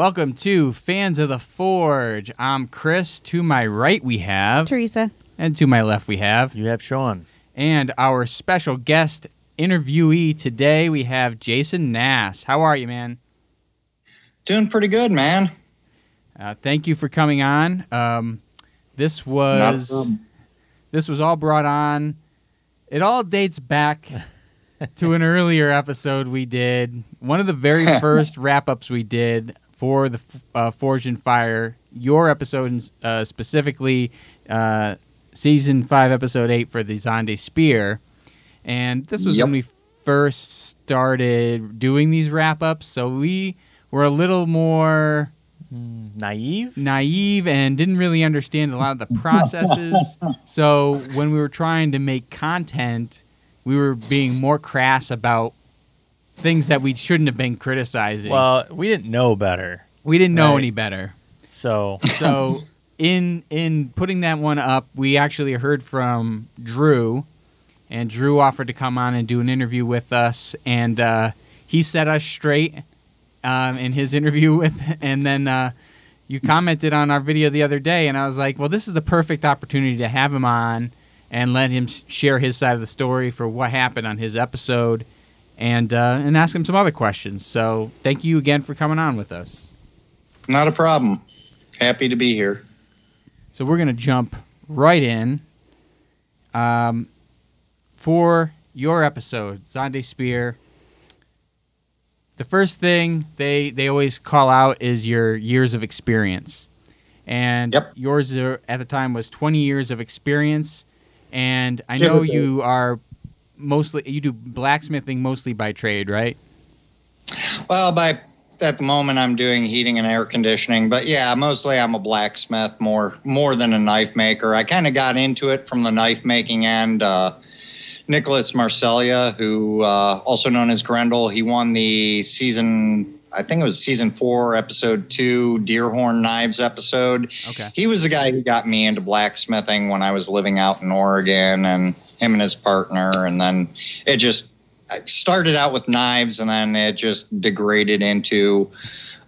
Welcome to Fans of the Forge. I'm Chris. To my right, we have. Teresa. And to my left, we have. You have Sean. And our special guest interviewee today, we have Jason Nass. How are you, man? Doing pretty good, man. Uh, thank you for coming on. Um, this was this was all brought on. It all dates back to an earlier episode we did. One of the very first wrap ups we did for the uh, Forged in Fire. Your episode uh, specifically, uh, season five, episode eight for the Zonde Spear, and this was Yep. when we first started doing these wrap ups. So we were a little more Naive? naive and didn't really understand a lot of the processes. so when we were trying to make content, we were being more crass about things that we shouldn't have been criticizing. Well, we didn't know better. we didn't know right. any better. So, So in in putting that one up, we actually heard from Drew, and Drew offered to come on and do an interview with us, and uh, he set us straight um, in his interview with, and then. Uh, you commented on our video the other day, and I was like, "Well, this is the perfect opportunity to have him on and let him share his side of the story for what happened on his episode, and uh, and ask him some other questions." So, thank you again for coming on with us. Not a problem. Happy to be here. So we're gonna jump right in. Um, for your episode, Zonde Spear. The first thing they they always call out is your years of experience, and Yep. yours are, at the time was twenty years of experience, and I know you are mostly you do blacksmithing mostly by trade, right? Well, by at the moment I'm doing heating and air conditioning, but yeah, mostly I'm a blacksmith more more than a knife maker. I kind of got into it from the knife making end. Uh, Nicholas Marcellia, who uh, also known as Grendel, he won the season. I think it was season four, episode two, Deerhorn Knives episode. Okay. He was the guy who got me into blacksmithing when I was living out in Oregon, and him and his partner. And then it just started out with knives, and then it just degraded into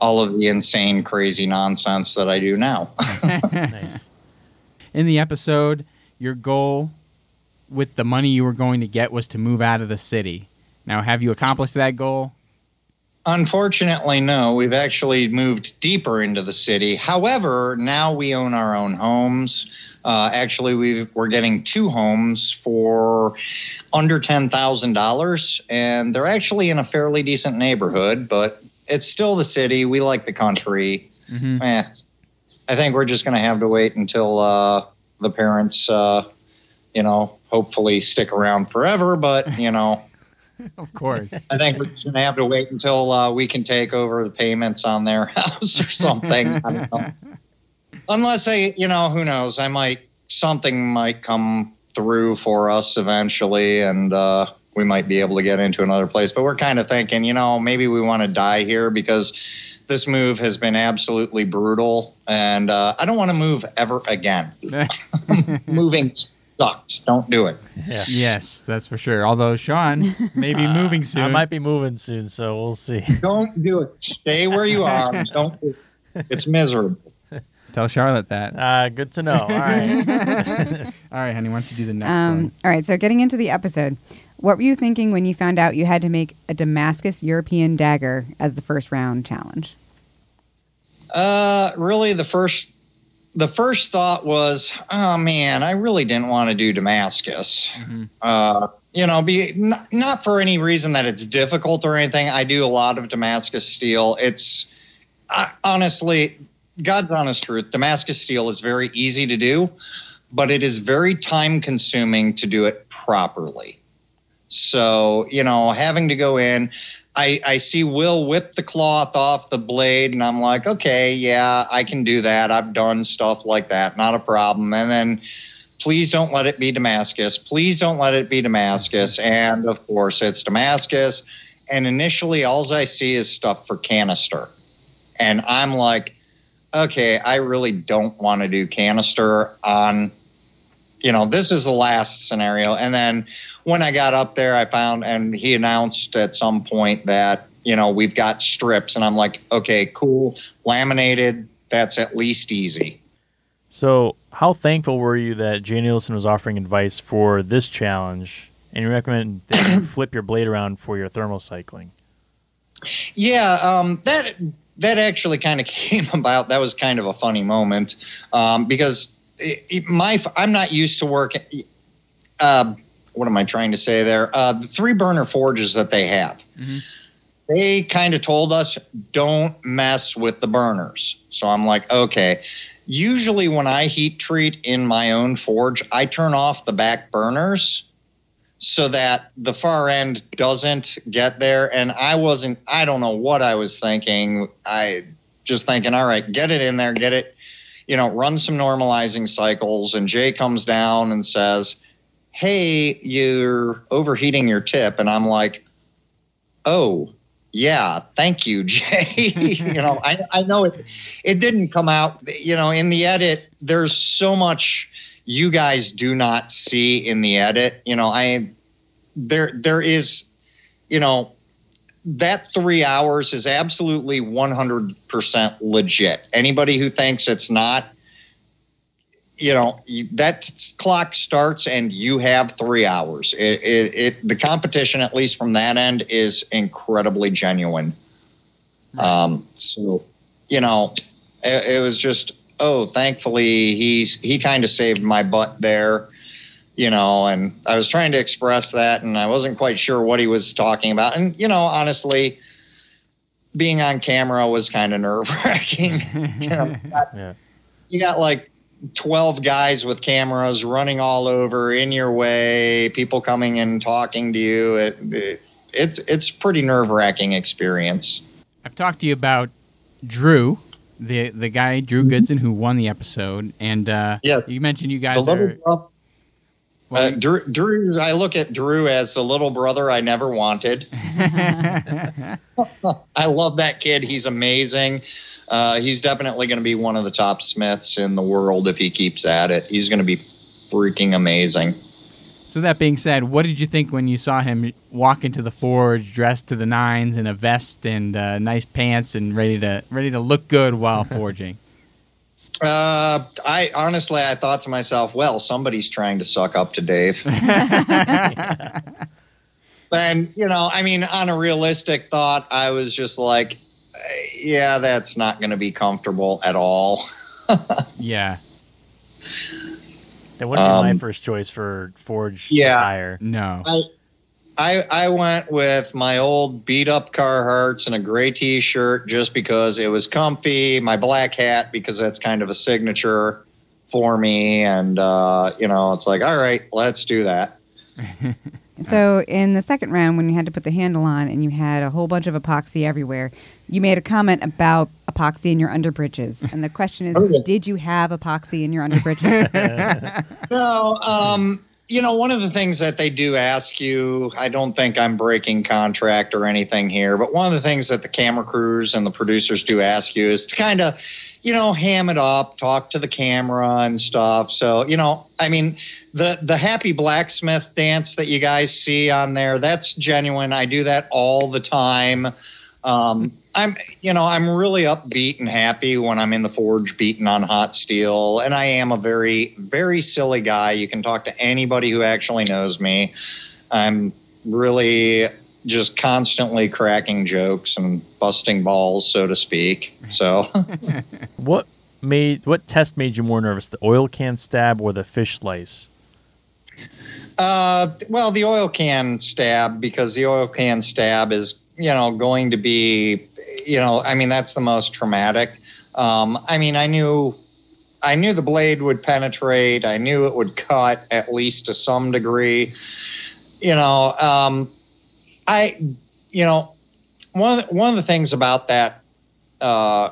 all of the insane, crazy nonsense that I do now. nice. in the episode, your goal with the money you were going to get was to move out of the city. Now, have you accomplished that goal? Unfortunately, no. We've actually moved deeper into the city. However, now we own our own homes. Uh, actually, we've, we're getting two homes for under ten thousand dollars, and they're actually in a fairly decent neighborhood. But it's still the city. We like the country. Mm-hmm. Eh, I think we're just going to have to wait until uh, the parents, uh, you know, hopefully stick around forever. But you know. Of course. I think we're just going to have to wait until uh, we can take over the payments on their house or something. I don't know. Unless I, you know, who knows? I might, something might come through for us eventually and uh, we might be able to get into another place. But we're kind of thinking, you know, maybe we want to die here because this move has been absolutely brutal and uh, I don't want to move ever again. Moving sucks. Don't do it. Yeah. yes, that's for sure. Although Sean may be moving soon. I might be moving soon, so we'll see. Don't do it. Stay where you are. Don't. do it. It's miserable. Tell Charlotte that. Uh, good to know. All right. All right, honey, why don't you do the next Um, one? all right, so getting into the episode, what were you thinking when you found out you had to make a Damascus European dagger as the first round challenge? Uh, really, the first the first thought was, oh man, I really didn't want to do Damascus. Mhm. Uh, you know, be n- not for any reason that it's difficult or anything. I do a lot of Damascus steel. It's I, honestly, God's honest truth. Damascus steel is very easy to do, but it is very time consuming to do it properly. So, you know, having to go in, I, I see Wil whip the cloth off the blade, and I'm like, okay, yeah, I can do that. I've done stuff like that, not a problem. And then, please don't let it be Damascus. Please don't let it be Damascus. And of course, it's Damascus. And initially, all I see is stuff for canister. And I'm like, okay, I really don't want to do canister on, you know, this is the last scenario. And then when I got up there, I found, and he announced at some point that you know, we've got strips. And I'm like, okay, cool. Laminated, that's at least easy. So, how thankful were you that Jay Neilson was offering advice for this challenge, and you recommend that you flip your blade around for your thermal cycling? Yeah, um, that that actually kind of came about. That was kind of a funny moment um, because it, it- my I'm not used to work. Uh, what am I trying to say there? Uh, the three burner forges that they have, they kind of told us don't mess with the burners. So I'm like, okay. Usually, when I heat treat in my own forge, I turn off the back burners so that the far end doesn't get there. And I wasn't, I don't know what I was thinking. I just thinking, all right, get it in there, get it, you know, run some normalizing cycles. And Jay comes down and says, Hey, you're overheating your tip. And I'm like, Oh, yeah, thank you, Jay. you know, I, I know it it didn't come out, you know, in the edit, there's so much you guys do not see in the edit. You know, I there there is, you know, that three hours is absolutely 100% legit. Anybody who thinks it's not, you know, that clock starts and you have three hours. It, it, it the competition, at least from that end, is incredibly genuine. Um, so, you know, it, it was just oh, thankfully he's he kind of saved my butt there, you know. And I was trying to express that, and I wasn't quite sure what he was talking about. And you know, honestly, being on camera was kind of nerve wracking. you know, you got, Yeah. you got like. 12 guys with cameras running all over in your way people coming and talking to you it, it, it's it's pretty nerve-wracking experience I've talked to you about Drew, the the guy Drew Goodson who won the episode, and uh, Yes. you mentioned you guys the little are. well, uh, Drew, Drew, I look at Drew as the little brother I never wanted. I love that kid. He's amazing. Uh, he's definitely going to be one of the top smiths in the world if he keeps at it. He's going to be freaking amazing. So that being said, what did you think when you saw him walk into the forge dressed to the nines in a vest and uh, nice pants and ready to ready to look good while forging? Uh, I honestly, I thought to myself, well, somebody's trying to suck up to Dave. and you know, I mean, on a realistic thought, I was just like, yeah, that's not going to be comfortable at all. yeah, That wouldn't be my Um, first choice for Forge Yeah. attire. no. I, I I went with my old beat up car Carhartts and a gray T-shirt just because it was comfy. My black hat because that's kind of a signature for me, and uh, you know, it's like, all right, let's do that. So in the second round, when you had to put the handle on and you had a whole bunch of epoxy everywhere, you made a comment about epoxy in your underbridges, and the question is, Oh, yeah. did you have epoxy in your underbridges? No, um, you know, one of the things that they do ask you, I don't think I'm breaking contract or anything here, but one of the things that the camera crews and the producers do ask you is to kind of, you know, ham it up, talk to the camera and stuff. So, you know, I mean, the the happy blacksmith dance that you guys see on there, that's genuine. I do that all the time. Um, I'm, you know, I'm really upbeat and happy when I'm in the forge beating on hot steel, and I am a very, very silly guy. You can talk to anybody who actually knows me. I'm really just constantly cracking jokes and busting balls, so to speak. So, What made what test made you more nervous, the oil can stab or the fish slice? Uh, well, the oil can stab because the oil can stab is, you know, going to be, you know, I mean, that's the most traumatic. Um, I mean, I knew, I knew the blade would penetrate. I knew it would cut at least to some degree. You know, um, I, you know, one of the, one of the things about that, uh,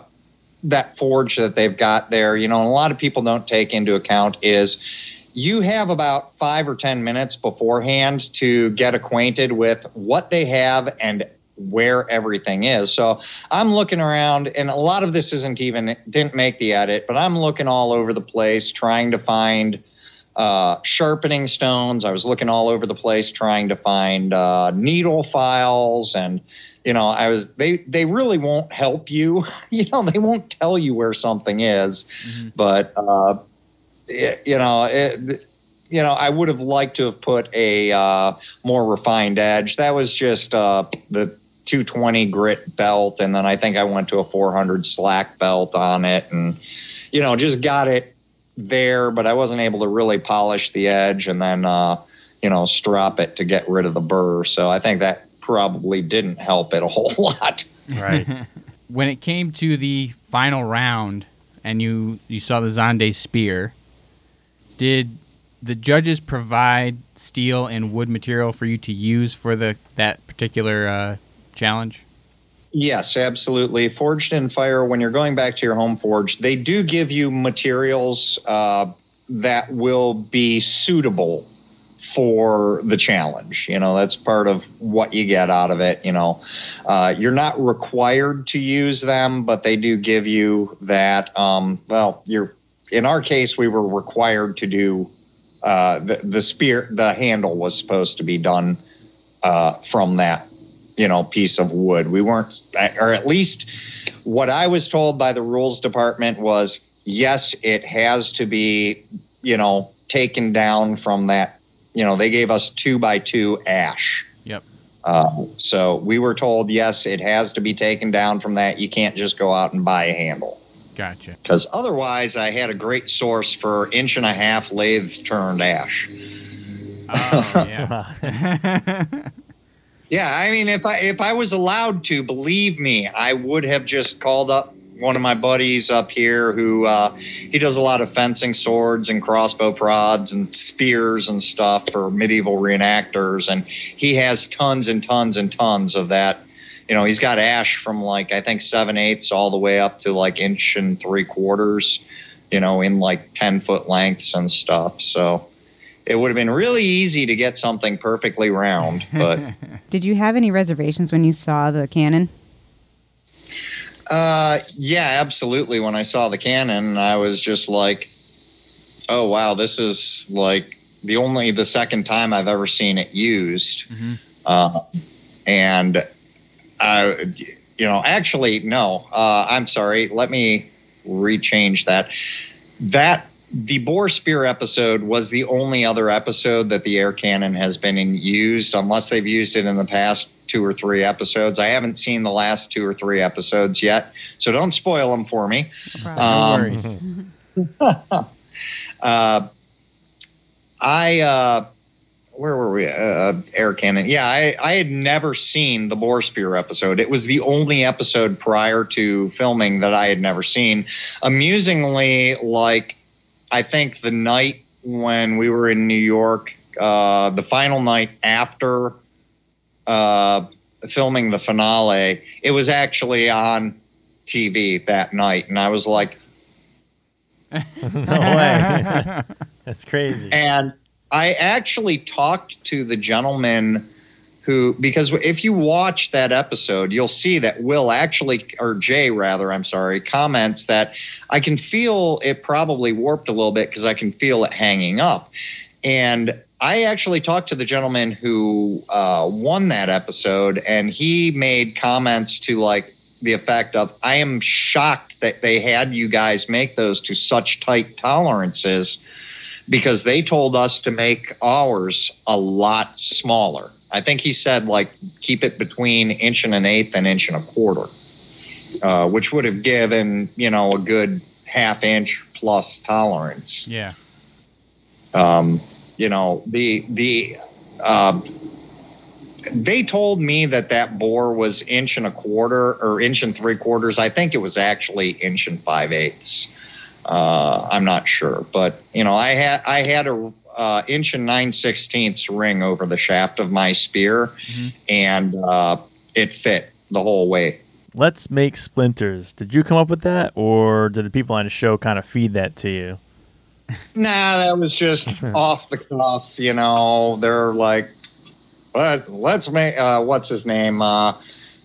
that forge that they've got there, you know, a lot of people don't take into account is you have about five or 10 minutes beforehand to get acquainted with what they have and where everything is. So I'm looking around, and a lot of this isn't even, didn't make the edit, but I'm looking all over the place trying to find uh, sharpening stones. I was looking all over the place trying to find uh, needle files and you know, I was they they really won't help you. you know, they won't tell you where something is, but uh, you know, it, you know, I would have liked to have put a uh, more refined edge. That was just uh, the 220 grit belt, and then I think I went to a 400 slack belt on it, and you know, just got it there, but I wasn't able to really polish the edge, and then uh, you know, strop it to get rid of the burr. So I think that probably didn't help it a whole lot. Right. when it came to the final round and you you saw the Zonde spear, did the judges provide steel and wood material for you to use for the that particular uh, challenge? Yes, absolutely. Forged in Fire, when you're going back to your home forge, they do give you materials uh, that will be suitable for the challenge. You know, that's part of what you get out of it. You know, uh, you're not required to use them, but they do give you that. Um, well, you're in our case, we were required to do uh, the the spear. The handle was supposed to be done uh, from that you know piece of wood. We weren't, or at least what I was told by the rules department was yes, it has to be you know taken down from that. You know, they gave us two by two ash. Yep. Uh, so we were told yes, it has to be taken down from that. You can't just go out and buy a handle Gotcha. because otherwise, I had a great source for inch and a half lathe turned ash. Oh, yeah. Yeah, I mean, if I if I was allowed to, believe me, I would have just called up one of my buddies up here who uh, he does a lot of fencing swords and crossbow prods and spears and stuff for medieval reenactors, and he has tons and tons and tons of that. You know, he's got ash from like I think seven eighths all the way up to like inch and three quarters. You know, in like ten foot lengths and stuff. So it would have been really easy to get something perfectly round, but. Did you have any reservations when you saw the cannon? Uh, yeah, absolutely. When I saw the cannon, I was just like, "Oh wow, this is like the only the second time I've ever seen it used." Uh, and I, you know, actually, no. Uh, I'm sorry. Let me rechange that. That the boar spear episode was the only other episode that the air cannon has been in, used, unless they've used it in the past two or three episodes. I haven't seen the last two or three episodes yet, so don't spoil them for me. no Um, worries. Uh, I uh, where were we? Uh, air cannon. Yeah, I, I had never seen the boar spear episode. It was the only episode prior to filming that I had never seen. Amusingly, like I think the night when we were in New York, uh, the final night after uh, filming the finale, it was actually on TV that night, and I was like, no way. That's crazy. And I actually talked to the gentleman who, because if you watch that episode, you'll see that Wil actually, or Jay rather, I'm sorry, comments that I can feel it probably warped a little bit because I can feel it hanging up. And I actually talked to the gentleman who uh, won that episode, and he made comments to like the effect of, I am shocked that they had you guys make those to such tight tolerances because they told us to make ours a lot smaller. I think he said like keep it between inch and an eighth and inch and a quarter, uh, which would have given you know a good half inch plus tolerance. yeah. Um, you know the the um, they told me that that bore was inch and a quarter or inch and three quarters. I think it was actually inch and five eighths. Uh, I'm not sure, but you know, I had I had a uh, inch and nine sixteenths ring over the shaft of my spear, and uh, it fit the whole way. Let's make splinters. Did you come up with that, or did the people on the show kind of feed that to you? Nah, that was just off the cuff. You know, they're like, "But let's make uh, what's his name?" Uh,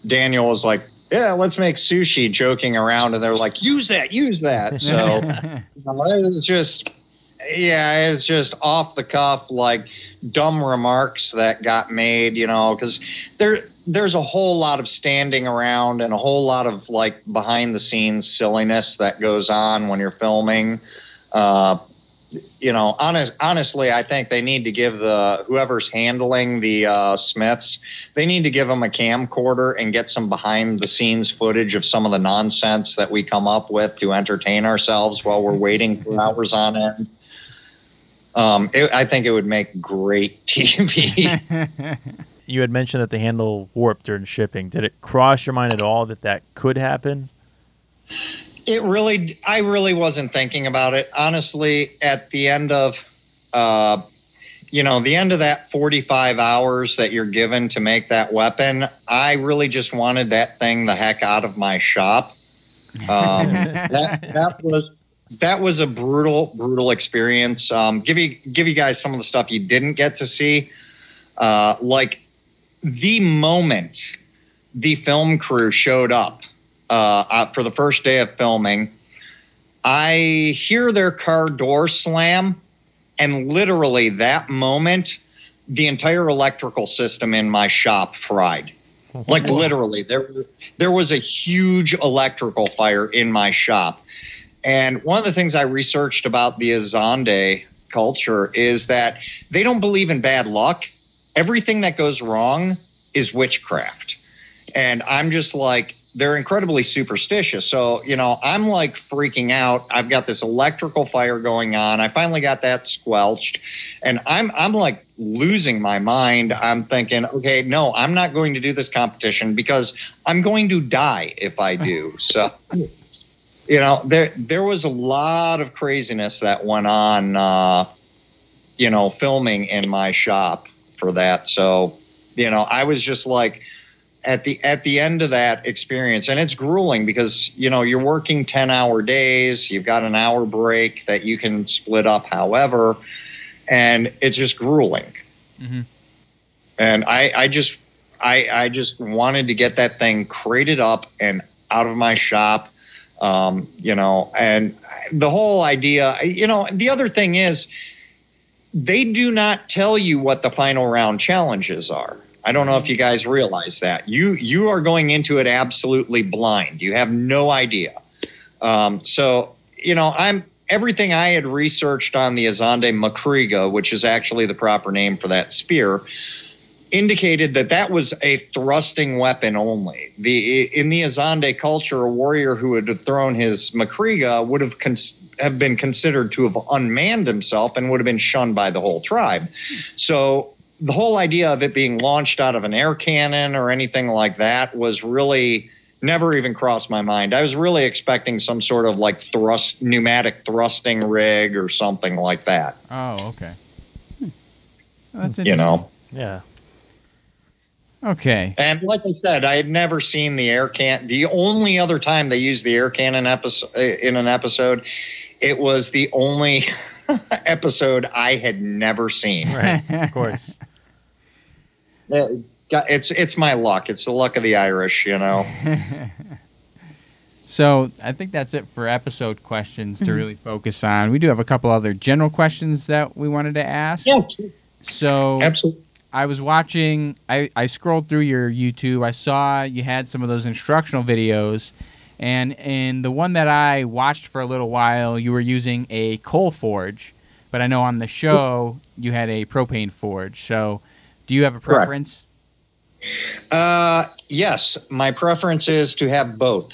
Daniel was like, "Yeah, let's make sushi," joking around, and they're like, "Use that, use that." So you know, it was just yeah, it's just off the cuff, like dumb remarks that got made, you know, because there there's a whole lot of standing around and a whole lot of like behind the scenes silliness that goes on when you're filming. Uh, you know, honest, honestly, I think they need to give the whoever's handling the uh, Smiths, they need to give them a camcorder and get some behind the scenes footage of some of the nonsense that we come up with to entertain ourselves while we're waiting for hours on end. Um, it, I think it would make great TV. You had mentioned that the handle warped during shipping. Did it cross your mind at all that that could happen? It really, I really wasn't thinking about it. Honestly, at the end of, uh, you know, the end of that 45 hours that you're given to make that weapon, I really just wanted that thing the heck out of my shop. Um, that, that was that was a brutal, brutal experience. Um, give you give you guys some of the stuff you didn't get to see. Uh, like the moment the film crew showed up uh, for the first day of filming, I hear their car door slam, and literally that moment, the entire electrical system in my shop fried. Like literally, there there was a huge electrical fire in my shop. And one of the things I researched about the Azande culture is that they don't believe in bad luck. Everything that goes wrong is witchcraft. And I'm just like, they're incredibly superstitious. So, you know, I'm like freaking out. I've got this electrical fire going on. I finally got that squelched. And I'm I'm like losing my mind. I'm thinking, okay, no, I'm not going to do this competition because I'm going to die if I do. So you know, there there was a lot of craziness that went on uh, you know, filming in my shop for that. So, you know, I was just like at the at the end of that experience and it's grueling because you know you're working 10 hour days you've got an hour break that you can split up however and it's just grueling Mhm. and i i just i i just wanted to get that thing crated up and out of my shop um you know and the whole idea you know the other thing is they do not tell you what the final round challenges are I don't know if you guys realize that. You you are going into it absolutely blind. You have no idea. Um, so you know, I'm everything I had researched on the Azande Makriga, which is actually the proper name for that spear, indicated that that was a thrusting weapon only. The in the Azande culture, a warrior who have thrown his Makriga would have have been considered to have unmanned himself and would have been shunned by the whole tribe. So the whole idea of it being launched out of an air cannon or anything like that was really never even crossed my mind. I was really expecting some sort of like thrust pneumatic thrusting rig or something like that. Oh, okay. Hmm. Well, that's You know. Yeah. Okay. And like I said, I had never seen the air can. The only other time they used the air cannon episode in an episode, it was the only episode I had never seen. Right. of course. It's it's my luck. It's the luck of the Irish, you know. So I think that's it for episode questions to mm-hmm. really focus on. We do have a couple other general questions that we wanted to ask. Yeah. So absolutely. I was watching. I, I scrolled through your YouTube. I saw you had some of those instructional videos, and in the one that I watched for a little while, you were using a coal forge, but I know on the show you had a propane forge. So, do you have a preference? Uh, yes, my preference is to have both.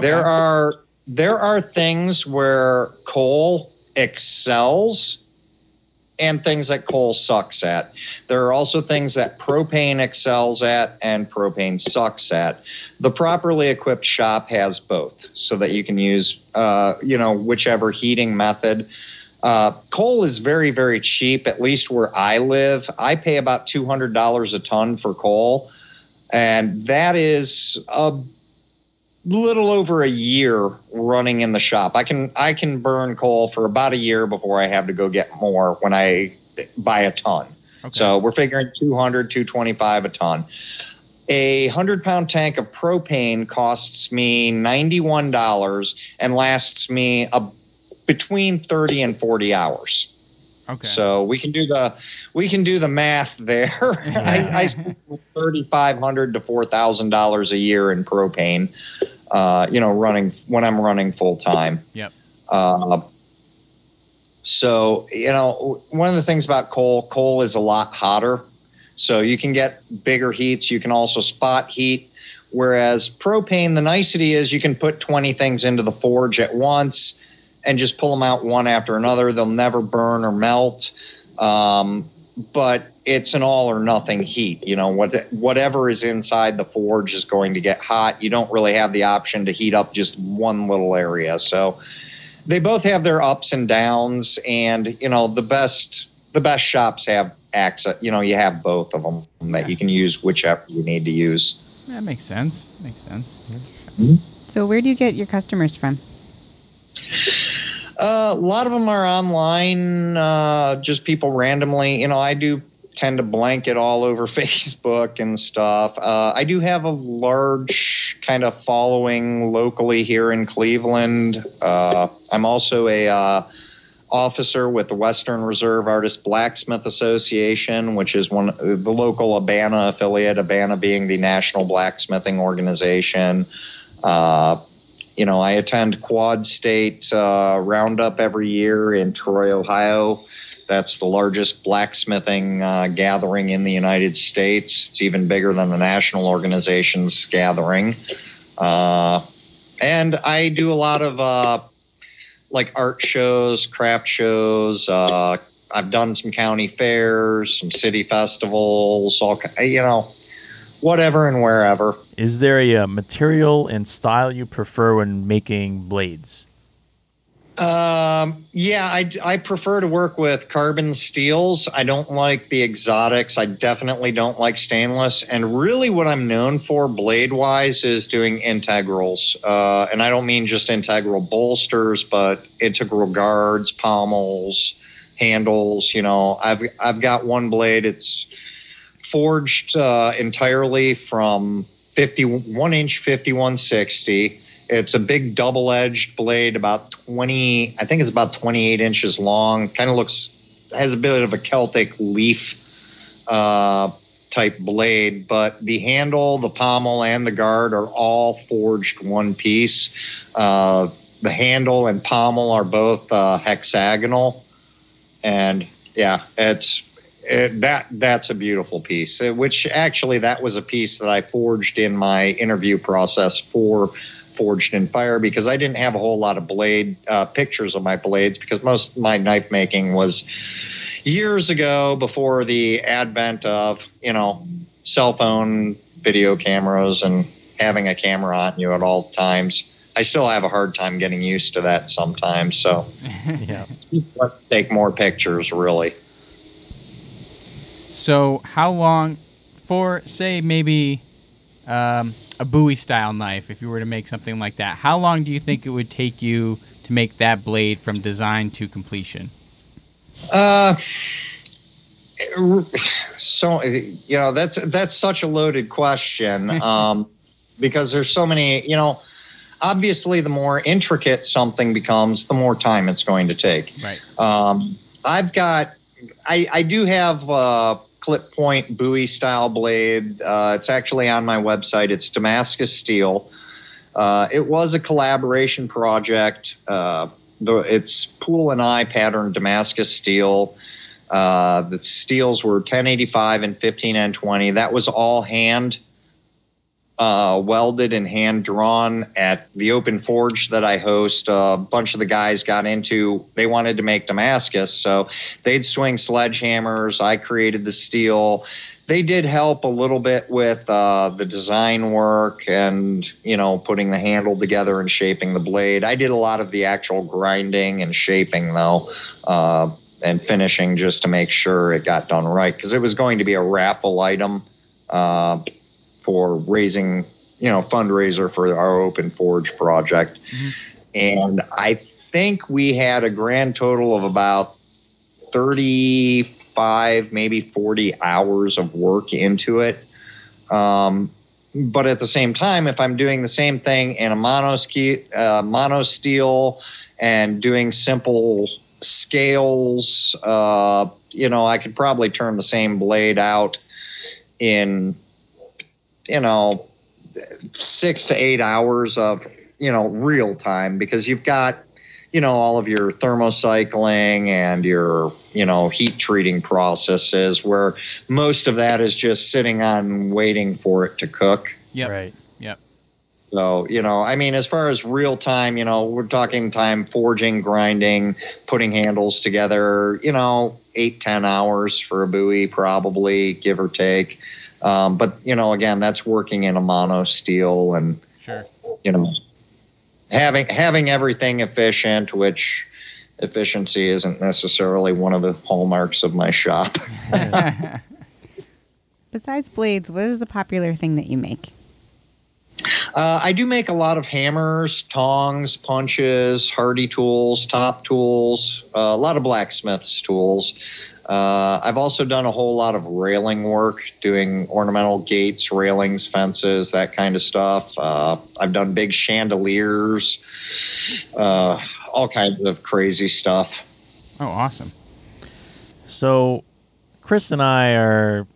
There are there are things where coal excels and things that coal sucks at. There are also things that propane excels at and propane sucks at. The properly equipped shop has both, so that you can use, uh, you know, whichever heating method. Uh, coal is very, very cheap, at least where I live. I pay about $200 a ton for coal, and that is a little over a year running in the shop. I can I can burn coal for about a year before I have to go get more when I buy a ton. So we're figuring 200, 225 a ton. A 100 pound tank of propane costs me $91 and lasts me a, between 30 and 40 hours. Okay. So we can do the we can do the math there. I, I spend thirty five hundred to four thousand dollars a year in propane. Uh, you know, running when I'm running full time. Yep. Uh, so you know, one of the things about coal, coal is a lot hotter, so you can get bigger heats. You can also spot heat. Whereas propane, the nicety is you can put 20 things into the forge at once and just pull them out one after another. They'll never burn or melt. Um, but it's an all or nothing heat. You know, what, whatever is inside the forge is going to get hot. You don't really have the option to heat up just one little area. So they both have their ups and downs. And, you know, the best, the best shops have access. You know, you have both of them that you can use whichever you need to use. That makes sense. Makes sense. So where do you get your customers from? Uh, a lot of them are online, uh, just people randomly. You know, I do tend to blanket all over Facebook and stuff. Uh, I do have a large kind of following locally here in Cleveland. Uh, I'm also a uh, officer with the Western Reserve Artist Blacksmith Association, which is one the local Abana affiliate. Abana being the national blacksmithing organization. Uh, you know, I attend Quad State uh, Roundup every year in Troy, Ohio. That's the largest blacksmithing uh, gathering in the United States. It's even bigger than the national organization's gathering. Uh, and I do a lot of uh, like art shows, craft shows. Uh, I've done some county fairs, some city festivals, all you know, whatever and wherever. Is there a, uh material and style you prefer when making blades? Um, yeah, I, I prefer to work with carbon steels. I don't like the exotics. I definitely don't like stainless. And really, what I'm known for blade wise is doing integrals. Uh, and I don't mean just integral bolsters, but integral guards, pommels, handles. You know, I've I've got one blade. It's forged uh, entirely from 51 inch 5160. It's a big double edged blade, about 20, I think it's about 28 inches long. Kind of looks, has a bit of a Celtic leaf uh, type blade, but the handle, the pommel, and the guard are all forged one piece. Uh, the handle and pommel are both uh, hexagonal. And yeah, it's it, that that's a beautiful piece. Which actually, that was a piece that I forged in my interview process for Forged in Fire because I didn't have a whole lot of blade uh, pictures of my blades because most of my knife making was years ago before the advent of you know cell phone video cameras and having a camera on you at all times. I still have a hard time getting used to that sometimes. So Yeah. let's take more pictures, really. So, how long for, say, maybe um, a Bowie style knife, if you were to make something like that, how long do you think it would take you to make that blade from design to completion? Uh, so you know that's that's such a loaded question um, because there's so many. You know, obviously, the more intricate something becomes, the more time it's going to take. Right. Um, I've got, I, I do have a clip point Bowie style blade. Uh, it's actually on my website. It's Damascus Steel. Uh, it was a collaboration project. Uh, the, it's Pool and I patterned Damascus steel. Uh, the steels were 1085 and 15 and 20. That was all hand uh, welded and hand drawn at the open forge that I host. a bunch of the guys got into, they wanted to make Damascus. So they'd swing sledgehammers. I created the steel. They did help a little bit with uh, the design work and, you know, putting the handle together and shaping the blade. I did a lot of the actual grinding and shaping, though. Uh, and finishing just to make sure it got done right because it was going to be a raffle item uh, for raising, you know, fundraiser for our open forge project. And I think we had a grand total of about 35, maybe 40 hours of work into it. Um, but at the same time, if I'm doing the same thing in a mono, ski, uh, mono steel and doing simple scales. Uh, you know, I could probably turn the same blade out in, you know, six to eight hours of, you know, real time because you've got, you know, all of your thermocycling and your, you know, heat treating processes where most of that is just sitting on waiting for it to cook. Yep. Right. Yep. So, you know, I mean, as far as real time, you know, we're talking time forging, grinding, putting handles together, you know, eight, ten hours for a Bowie, probably, give or take. Um, but, you know, again, that's working in a mono steel and, Sure. you know, having having everything efficient, which efficiency isn't necessarily one of the hallmarks of my shop. Besides blades, what is a popular thing that you make? Uh, I do make a lot of hammers, tongs, punches, hardy tools, top tools, uh, a lot of blacksmith's tools. Uh, I've also done a whole lot of railing work, doing ornamental gates, railings, fences, that kind of stuff. Uh, I've done big chandeliers, uh, all kinds of crazy stuff. Oh, awesome. So, Chris and I are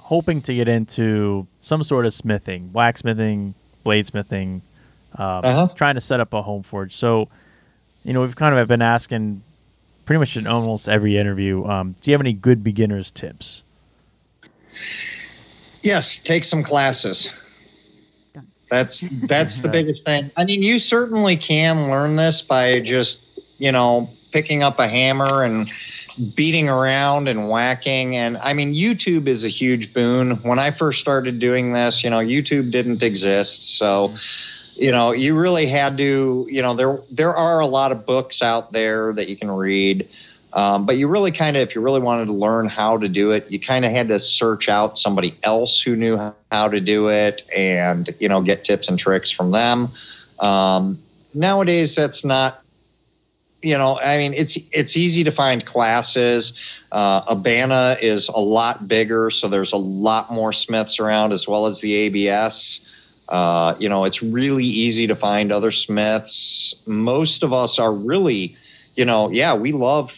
hoping to get into some sort of smithing, blacksmithing, bladesmithing, um, Uh-huh. trying to set up a home forge. So, you know, we've kind of been asking pretty much in almost every interview um, do you have any good beginner's tips? Yes, take some classes. That's that's the biggest thing. I mean, you certainly can learn this by just, you know, picking up a hammer and beating around and whacking and I mean, YouTube is a huge boon. When I first started doing this, you know, YouTube didn't exist, so you know, you really had to, you know, there there are a lot of books out there that you can read. Um, but you really kind of, if you really wanted to learn how to do it, you kind of had to search out somebody else who knew how to do it and, you know, get tips and tricks from them. Um, nowadays, that's not, you know, I mean, it's it's easy to find classes. Uh, Abana is a lot bigger, so there's a lot more smiths around as well as the ABS. Uh, you know, it's really easy to find other smiths. Most of us are really, you know, yeah, we love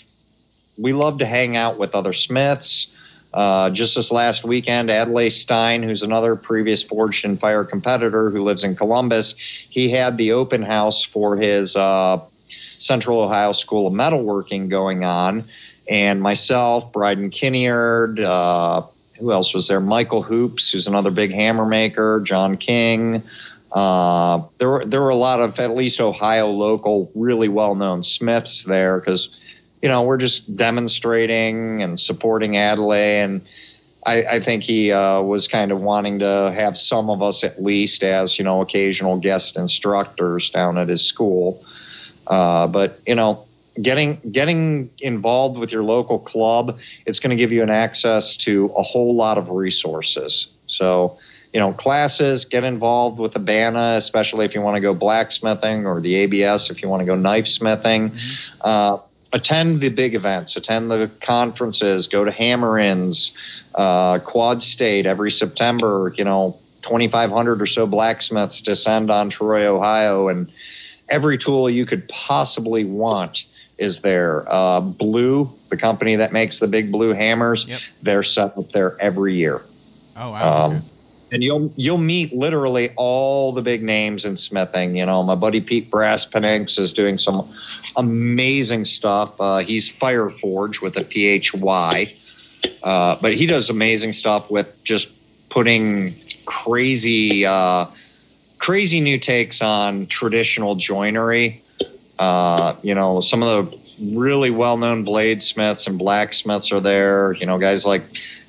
we love to hang out with other smiths. Uh, just this last weekend, Adlai Stein, who's another previous Forged in Fire competitor who lives in Columbus, he had the open house for his uh, Central Ohio School of Metalworking going on. And myself, Bryden Kinneard, uh, who else was there? Michael Hoops, who's another big hammer maker, John King. Uh, there were there were a lot of at least Ohio local, really well known smiths there because you know we're just demonstrating and supporting Adelaide, and I, I think he uh, was kind of wanting to have some of us at least as you know occasional guest instructors down at his school. Uh, but you know, getting getting involved with your local club, it's going to give you an access to a whole lot of resources. So, you know, classes, get involved with Abana, especially if you want to go blacksmithing, or the ABS if you want to go knife smithing. Uh, attend the big events, attend the conferences, go to hammer-ins, uh, Quad State every September. You know, 2,500 or so blacksmiths descend on Troy, Ohio, and every tool you could possibly want is there. Uh, blue, the company that makes the big blue hammers, Yep. they're set up there every year. Oh, wow. Um, and you'll you'll meet literally all the big names in smithing. You know, my buddy Pete Braspenix is doing some amazing stuff. Uh, he's Fireforge with a PHY, uh, but he does amazing stuff with just putting crazy uh, crazy new takes on traditional joinery. Uh, you know, some of the really well known bladesmiths and blacksmiths are there. You know, guys like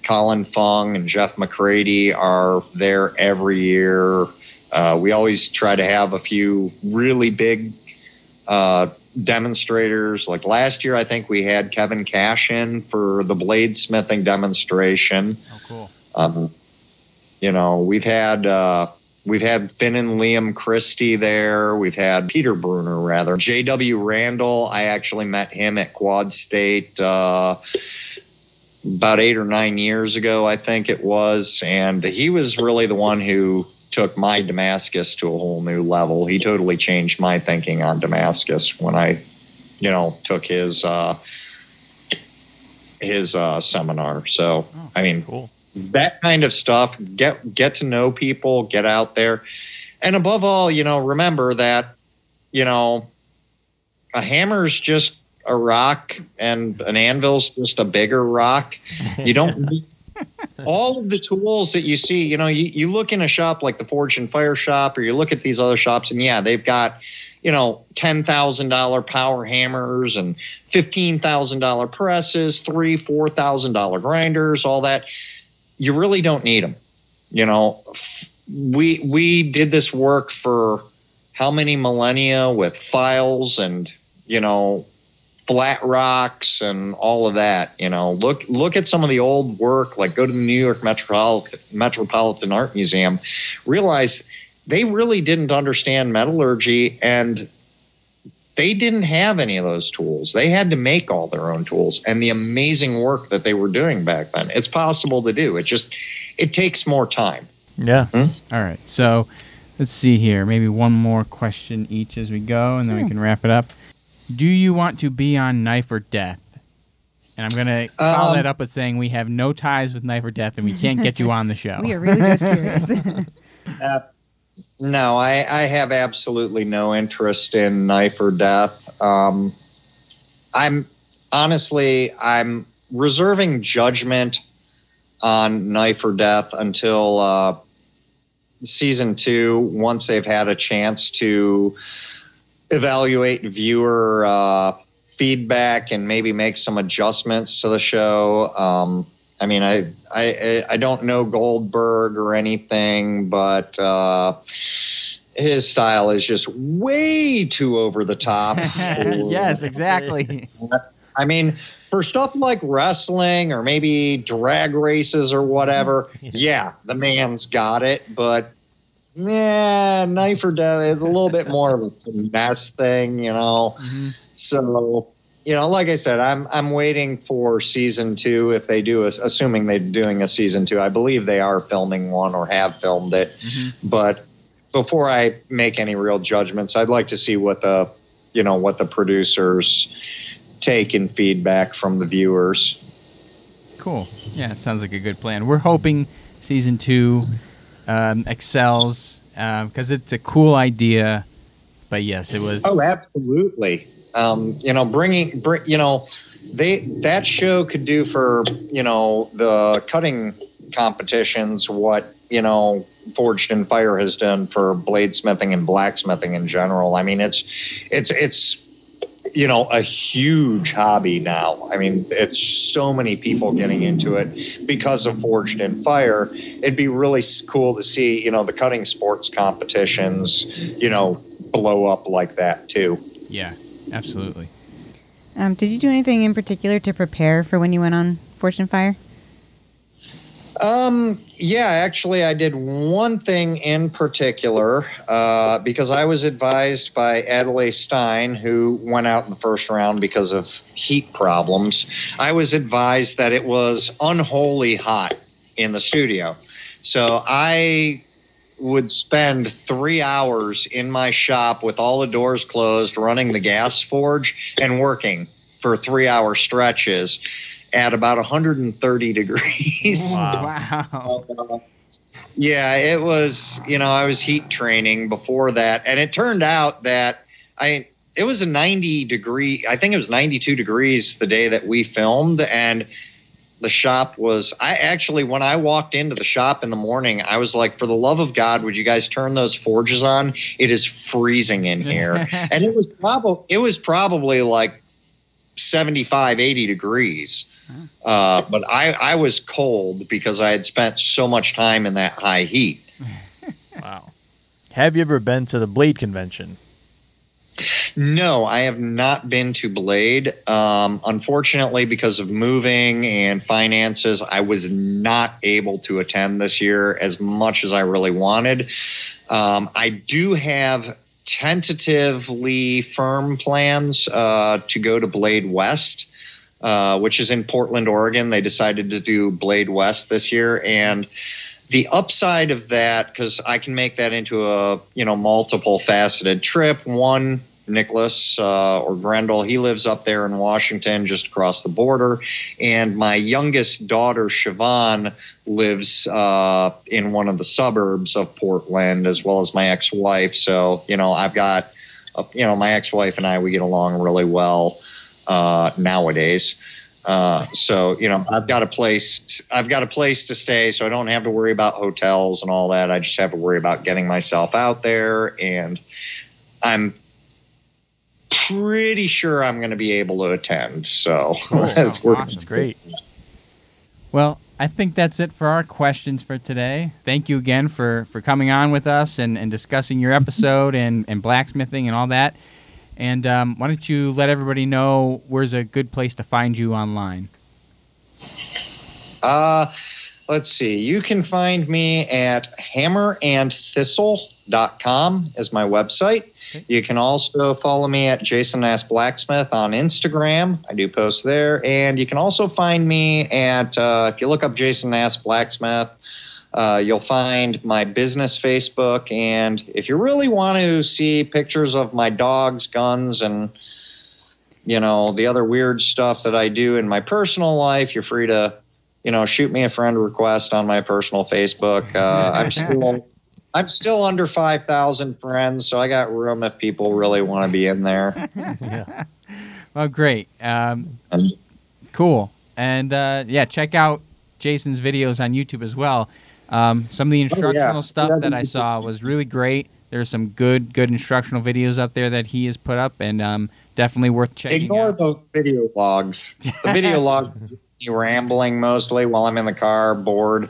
Colin Fung and Jeff McCready are there every year. Uh, we always try to have a few really big uh, demonstrators. Like last year, I think we had Kevin Cashen for the bladesmithing demonstration. oh, cool. Um, you know, we've had uh, we've had Finn and Liam Christie there. We've had Peter Bruner rather. J.W. Randall. I actually met him at Quad State uh, about eight or nine years ago, I think it was, and he was really the one who took my Damascus to a whole new level. He totally changed my thinking on Damascus when I, you know, took his uh, his uh, seminar. So I mean, Cool. That kind of stuff. Get get to know people. Get out there, and above all, you know, remember that you know a hammer's just a rock, and an anvil's just a bigger rock. You don't all of the tools that you see. You know, you, you look in a shop like the Forged in Fire shop, or you look at these other shops, and yeah, they've got you know ten thousand dollar power hammers and fifteen thousand dollar presses, three four thousand dollar grinders, all that. You really don't need them. You know, we we did this work for how many millennia with files and you know flat rocks and all of that. You know, look look at some of the old work, like go to the New York Metropolitan Metropolitan Art Museum, realize they really didn't understand metallurgy and they didn't have any of those tools. They had to make all their own tools and the amazing work that they were doing back then. It's possible to do. It just it takes more time. Yeah. All right. So let's see here. Maybe one more question each as we go, and then we can wrap it up. Do you want to be on Knife or Death? And I'm going to follow Um, that up with saying we have no ties with Knife or Death, and we can't get you on the show. We are really just curious. No, I, I have absolutely no interest in knife or death. Um, I'm honestly, I'm reserving judgment on knife or death until uh, season two, once they've had a chance to evaluate viewer uh, feedback and maybe make some adjustments to the show. Um, I mean, I, I I don't know Goldberg or anything, but uh, his style is just way too over the top. yes, exactly. I mean, for stuff like wrestling or maybe drag races or whatever, yeah, the man's got it. But yeah, knife or death is a little bit more of a finesse thing, you know. Mhm. So, you know, like I said, I'm I'm waiting for season two if they do, assuming they're doing a season two. I believe they are filming one or have filmed it, Mhm. but before I make any real judgments, I'd like to see what the, you know, what the producers take in feedback from the viewers. Cool. Yeah, it sounds like a good plan. We're hoping season two um, excels because it's a cool idea. But yes, it was. Oh, absolutely. Um, you know, bringing, bring, you know, they that show could do for you know the cutting competitions what you know Forged in Fire has done for bladesmithing and blacksmithing in general. I mean, it's it's it's you know a huge hobby now. I mean, it's so many people getting into it because of Forged in Fire. It'd be really cool to see you know the cutting sports competitions you know blow up like that too. Yeah, absolutely. um, did you do anything in particular to prepare for when you went on Forged in Fire? Um, yeah, actually, I did one thing in particular uh, because I was advised by Adelaide Stein, who went out in the first round because of heat problems. I was advised that it was unholy hot in the studio. So I would spend three hours in my shop with all the doors closed, running the gas forge and working for three hour stretches at about 130 degrees. Wow. Wow. Yeah, it was, you know, I was heat training before that. And it turned out that I, it was a 90 degree, I think it was 92 degrees the day that we filmed. And the shop was, I actually, when I walked into the shop in the morning, I was like, for the love of God, would you guys turn those forges on? It is freezing in here. and it was probably, it was probably like 75, 80 degrees. Uh, but I, I was cold because I had spent so much time in that high heat. Wow. Have you ever been to the Blade Convention? No, I have not been to Blade. Um, unfortunately, because of moving and finances, I was not able to attend this year as much as I really wanted. Um, I do have tentatively firm plans uh, to go to Blade West, uh, which is in Portland, Oregon. They decided to do Blade West this year, and the upside of that, because I can make that into a you know multiple faceted trip. One, Nicholas uh, or Grendel, he lives up there in Washington, just across the border, and my youngest daughter Siobhan lives uh, in one of the suburbs of Portland, as well as my ex-wife. So you know, I've got uh, you know my ex-wife and I we get along really well uh, nowadays. Uh, so you know, I've got a place. I've got a place to stay, so I don't have to worry about hotels and all that. I just have to worry about getting myself out there, and I'm pretty sure I'm going to be able to attend. So Cool. we're- That's great. Well, I think that's it for our questions for today. Thank you again for, for coming on with us and, and discussing your episode and, and blacksmithing and all that. And um, why don't you let everybody know where's a good place to find you online? Uh, let's see. You can find me at hammerandthistle.com is my website. You can also follow me at Jason Nass Blacksmith on Instagram. I do post there. And you can also find me at, uh, if you look up Jason Nass Blacksmith, uh, you'll find my business Facebook. And if you really want to see pictures of my dogs, guns, and you know the other weird stuff that I do in my personal life, you're free to you know, shoot me a friend request on my personal Facebook. Uh, I'm still, I'm still under five thousand friends, so I got room if people really want to be in there. Yeah. Well, great. Um, cool. And uh, yeah, check out Jason's videos on YouTube as well. Um, some of the instructional stuff Yeah, that I saw was really great. There's some good, good instructional videos up there that he has put up, and um, definitely worth checking ignore out. the video logs. The video logs, me rambling mostly while I'm in the car, bored.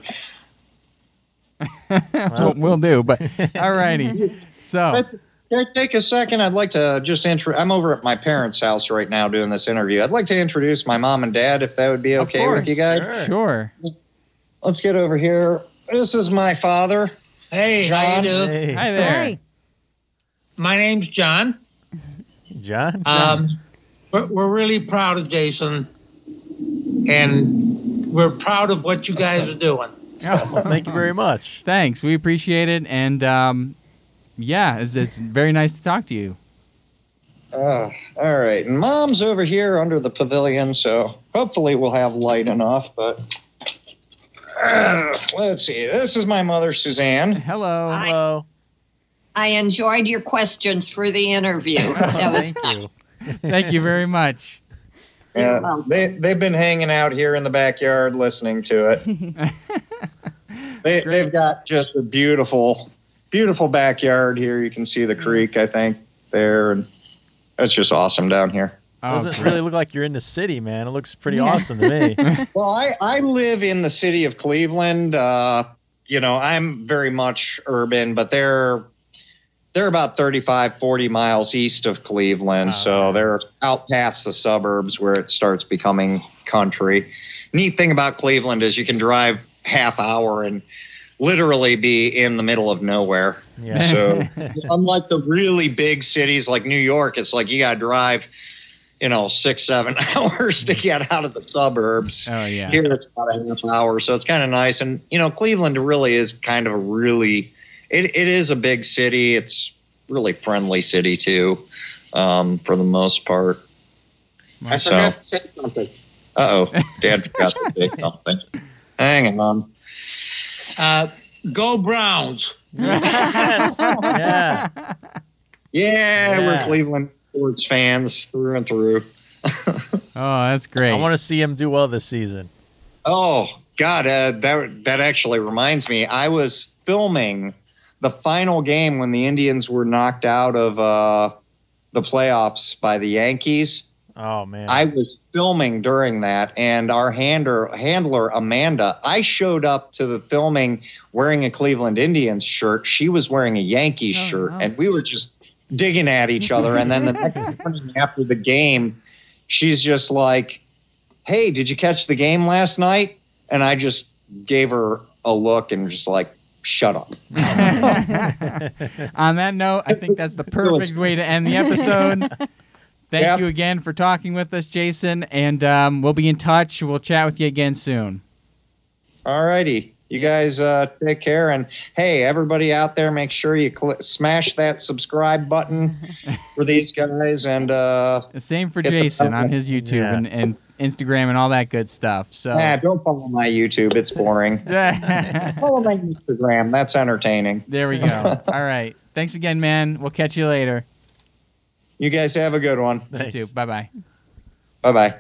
we'll, we'll do, but all righty. So Let's- Can I take a second? I'd like to just intro. I'm over at my parents' house right now doing this interview. I'd like to introduce my mom and dad, if that would be okay with you guys. Sure. sure. Let's get over here. This is my father. Hey, how John? you do? Hey, Hi there. Hi. My name's John. John. Um, we're, we're really proud of Jason, and we're proud of what you guys are doing. well, thank you very much. Thanks. We appreciate it, and um, yeah, it's, it's very nice to talk to you. Uh, all right. And mom's over here under the pavilion, so hopefully we'll have light enough. But uh, let's see. This is my mother, Suzanne. Hello. Hi. Hello. I enjoyed your questions for the interview. That was Thank you. Thank you very much. Yeah, they they've been hanging out here in the backyard listening to it. they they've got just a beautiful, beautiful backyard here. You can see the creek, I think, there, and it's just awesome down here. Oh, Doesn't great. really look like you're in the city, man. It looks pretty Yeah. awesome to me. Well, I, I live in the city of Cleveland. Uh, you know, I'm very much urban, but they're they're about 35, 40 miles east of Cleveland. Oh, so wow. they're out past the suburbs where it starts becoming country. Neat thing about Cleveland is you can drive half hour and literally be in the middle of nowhere. Yeah. So unlike the really big cities like New York, it's like you got to drive, you know, six, seven hours to get out of the suburbs. Oh yeah. Here it's about a half hour, so it's kind of nice. And you know, Cleveland really is kind of a really, it, it is a big city. It's really friendly city too, um, for the most part. I So- forgot to say something. Uh oh, Dad forgot to say something. Hang on. Uh, go Browns. Yes. Yeah. Yeah, we're Cleveland sports fans through and through. Oh, that's great. I want to see him do well this season. Oh God, uh, that that actually reminds me. I was filming the final game when the Indians were knocked out of uh, the playoffs by the Yankees. Oh man. I was filming during that, and our handler, handler Amanda, I showed up to the filming wearing a Cleveland Indians shirt. She was wearing a Yankees Oh, shirt, no. and we were just digging at each other. And then the next morning after the game, she's just like, "Hey, did you catch the game last night?" And I just gave her a look and just like, "Shut up." On that note, I think that's the perfect way to end the episode. Thank Yeah. you again for talking with us, Jason, and um, we'll be in touch. We'll chat with you again soon. All righty, You guys uh, take care. And hey, everybody out there, make sure you cl- smash that subscribe button for these guys. And uh, Same for Jason on his YouTube Yeah. and, and Instagram and all that good stuff. So nah, don't follow my YouTube. It's boring. there follow my Instagram. That's entertaining. There we go. All right. Thanks again, man. We'll catch you later. You guys have a good one. You too. Bye bye. Bye bye.